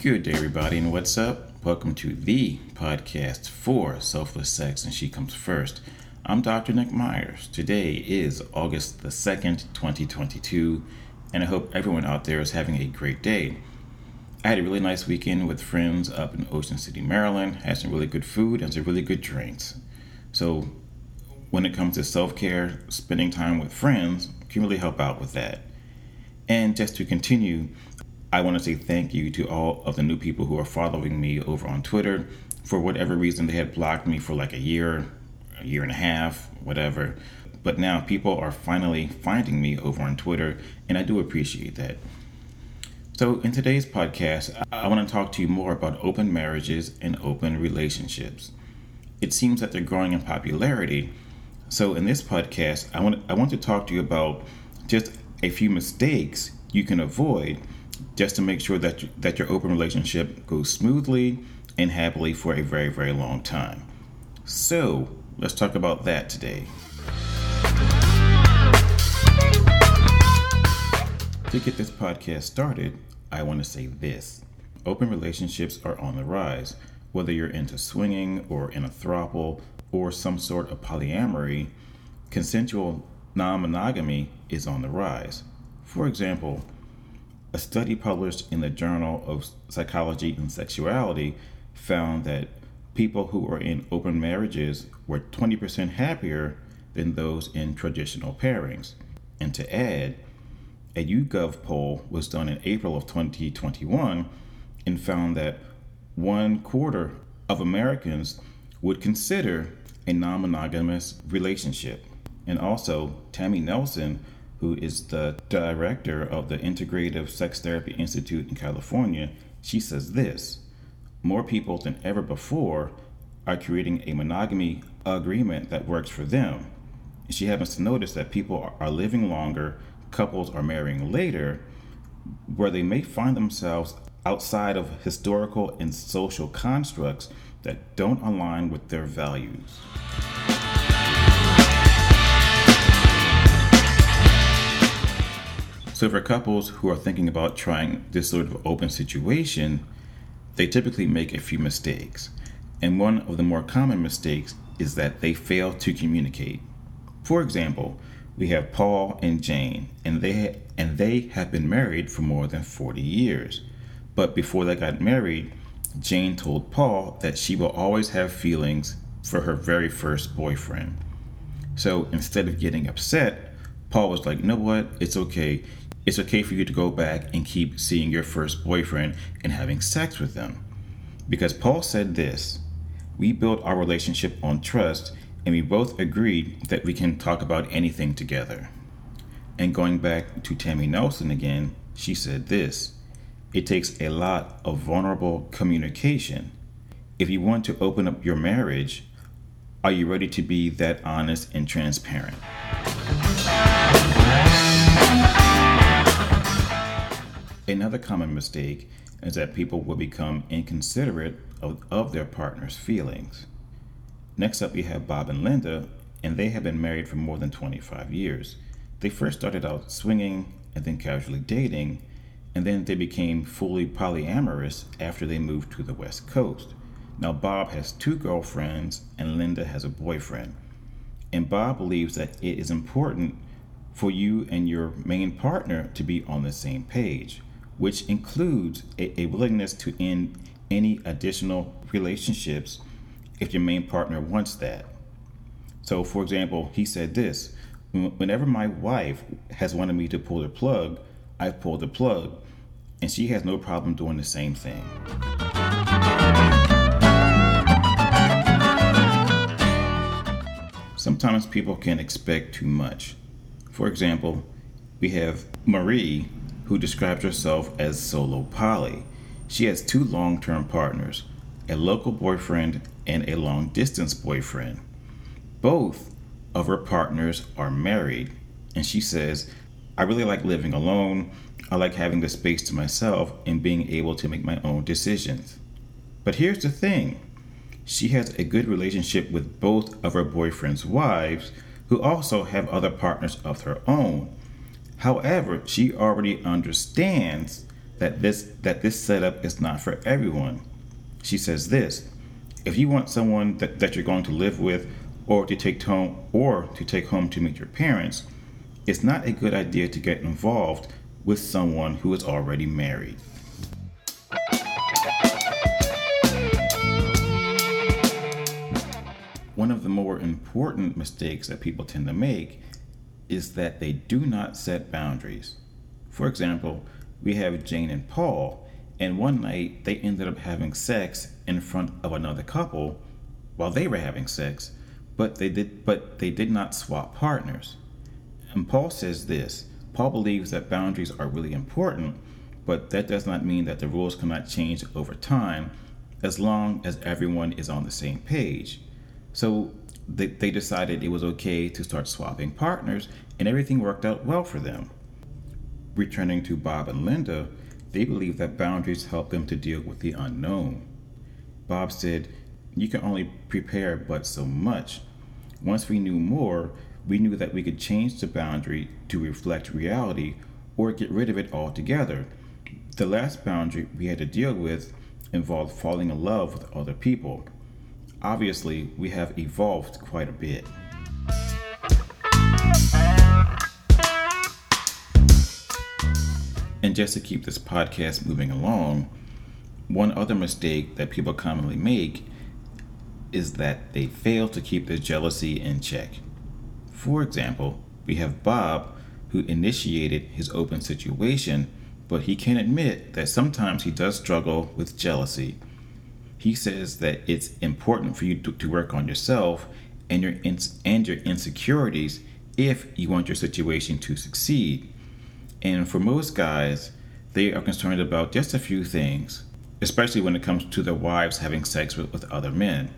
Good day, everybody, and what's up? Welcome to the podcast for Selfless Sex and She Comes First. I'm Dr. Nick Myers. Today is August the 2nd, 2022, and I hope everyone out there is having a great day. I had a really nice weekend with friends up in Ocean City, Maryland, had some really good food and some really good drinks. So, when it comes to self care, spending time with friends can really help out with that. And just to continue, I want to say thank you to all of the new people who are following me over on Twitter. For whatever reason, they had blocked me for like a year, a year and a half, whatever. But now people are finally finding me over on Twitter, and I do appreciate that. So, in today's podcast, I want to talk to you more about open marriages and open relationships. It seems that they're growing in popularity. So, in this podcast, I want, I want to talk to you about just a few mistakes you can avoid just to make sure that you, that your open relationship goes smoothly and happily for a very very long time. So let's talk about that today. To get this podcast started, I want to say this. Open relationships are on the rise. Whether you're into swinging or in a throuple or some sort of polyamory, consensual non monogamy is on the rise. For example, a study published in the Journal of Psychology and Sexuality found that people who were in open marriages were 20% happier than those in traditional pairings. And to add, a YouGov poll was done in April of 2021 and found that one quarter of Americans would consider a non monogamous relationship. And also, Tammy Nelson who is the director of the Integrative Sex Therapy Institute in California, she says this More people than ever before are creating a monogamy agreement that works for them. She happens to notice that people are living longer, couples are marrying later, where they may find themselves outside of historical and social constructs that don't align with their values. So, for couples who are thinking about trying this sort of open situation, they typically make a few mistakes. And one of the more common mistakes is that they fail to communicate. For example, we have Paul and Jane, and they and they have been married for more than 40 years. But before they got married, Jane told Paul that she will always have feelings for her very first boyfriend. So instead of getting upset, Paul was like, "You know what? It's okay it's okay for you to go back and keep seeing your first boyfriend and having sex with them. Because Paul said this We built our relationship on trust, and we both agreed that we can talk about anything together. And going back to Tammy Nelson again, she said this It takes a lot of vulnerable communication. If you want to open up your marriage, are you ready to be that honest and transparent? Another common mistake is that people will become inconsiderate of, of their partner's feelings. Next up, we have Bob and Linda, and they have been married for more than 25 years. They first started out swinging and then casually dating, and then they became fully polyamorous after they moved to the West Coast. Now, Bob has two girlfriends, and Linda has a boyfriend. And Bob believes that it is important for you and your main partner to be on the same page which includes a, a willingness to end any additional relationships if your main partner wants that. So, for example, he said this Whenever my wife has wanted me to pull the plug, I've pulled the plug, and she has no problem doing the same thing. Sometimes people can expect too much. For example, we have Marie, who describes herself as solo poly. She has two long term partners, a local boyfriend and a long distance boyfriend. Both of her partners are married, and she says, I really like living alone. I like having the space to myself and being able to make my own decisions. But here's the thing she has a good relationship with both of her boyfriend's wives, who also have other partners of her own. However, she already understands that this that this setup is not for everyone. She says this: if you want someone that, that you're going to live with or to take home or to take home to meet your parents, it's not a good idea to get involved with someone who is already married. One of the more important mistakes that people tend to make is that they do not set boundaries. For example, we have Jane and Paul, and one night they ended up having sex in front of another couple while they were having sex, but they did but they did not swap partners. And Paul says this, Paul believes that boundaries are really important, but that does not mean that the rules cannot change over time as long as everyone is on the same page. So they, they decided it was okay to start swapping partners, and everything worked out well for them. Returning to Bob and Linda, they believe that boundaries help them to deal with the unknown. Bob said, You can only prepare but so much. Once we knew more, we knew that we could change the boundary to reflect reality or get rid of it altogether. The last boundary we had to deal with involved falling in love with other people obviously we have evolved quite a bit. And just to keep this podcast moving along, one other mistake that people commonly make is that they fail to keep their jealousy in check. For example, we have Bob, who initiated his open situation, but he can admit that sometimes he does struggle with jealousy he says that it's important for you to, to work on yourself and your ins- and your insecurities if you want your situation to succeed. And for most guys, they are concerned about just a few things, especially when it comes to their wives having sex with, with other men.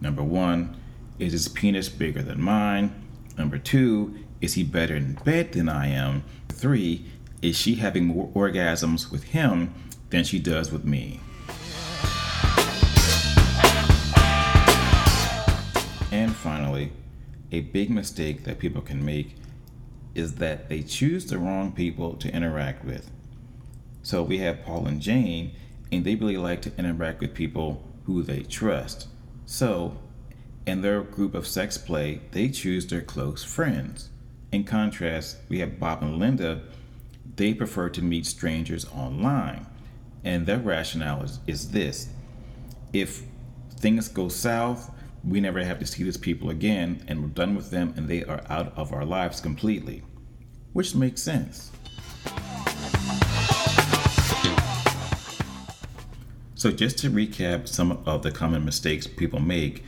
Number one, is his penis bigger than mine? Number two, is he better in bed than I am? Three, is she having more orgasms with him than she does with me? And finally, a big mistake that people can make is that they choose the wrong people to interact with. So we have Paul and Jane, and they really like to interact with people who they trust. So, in their group of sex play, they choose their close friends. In contrast, we have Bob and Linda, they prefer to meet strangers online. And their rationale is, is this if things go south, we never have to see these people again and we're done with them and they are out of our lives completely. Which makes sense. So, just to recap some of the common mistakes people make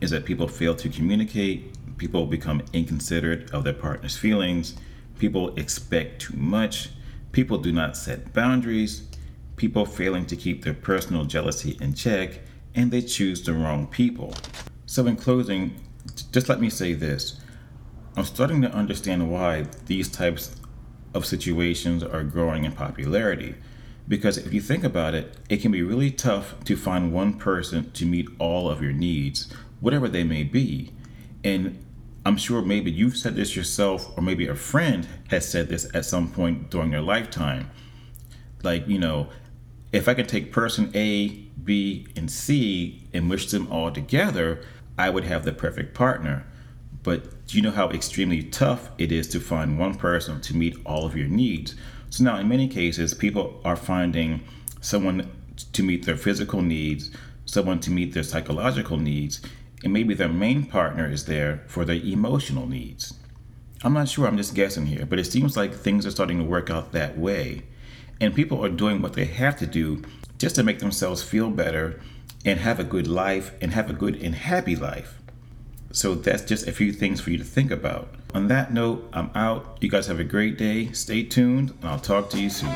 is that people fail to communicate, people become inconsiderate of their partner's feelings, people expect too much, people do not set boundaries, people failing to keep their personal jealousy in check, and they choose the wrong people. So, in closing, just let me say this I'm starting to understand why these types of situations are growing in popularity. Because if you think about it, it can be really tough to find one person to meet all of your needs, whatever they may be. And I'm sure maybe you've said this yourself, or maybe a friend has said this at some point during their lifetime. Like, you know, if I can take person A, B, and C and wish them all together, I would have the perfect partner. But do you know how extremely tough it is to find one person to meet all of your needs? So now, in many cases, people are finding someone to meet their physical needs, someone to meet their psychological needs, and maybe their main partner is there for their emotional needs. I'm not sure, I'm just guessing here, but it seems like things are starting to work out that way. And people are doing what they have to do just to make themselves feel better and have a good life and have a good and happy life. So that's just a few things for you to think about. On that note, I'm out. You guys have a great day. Stay tuned, and I'll talk to you soon.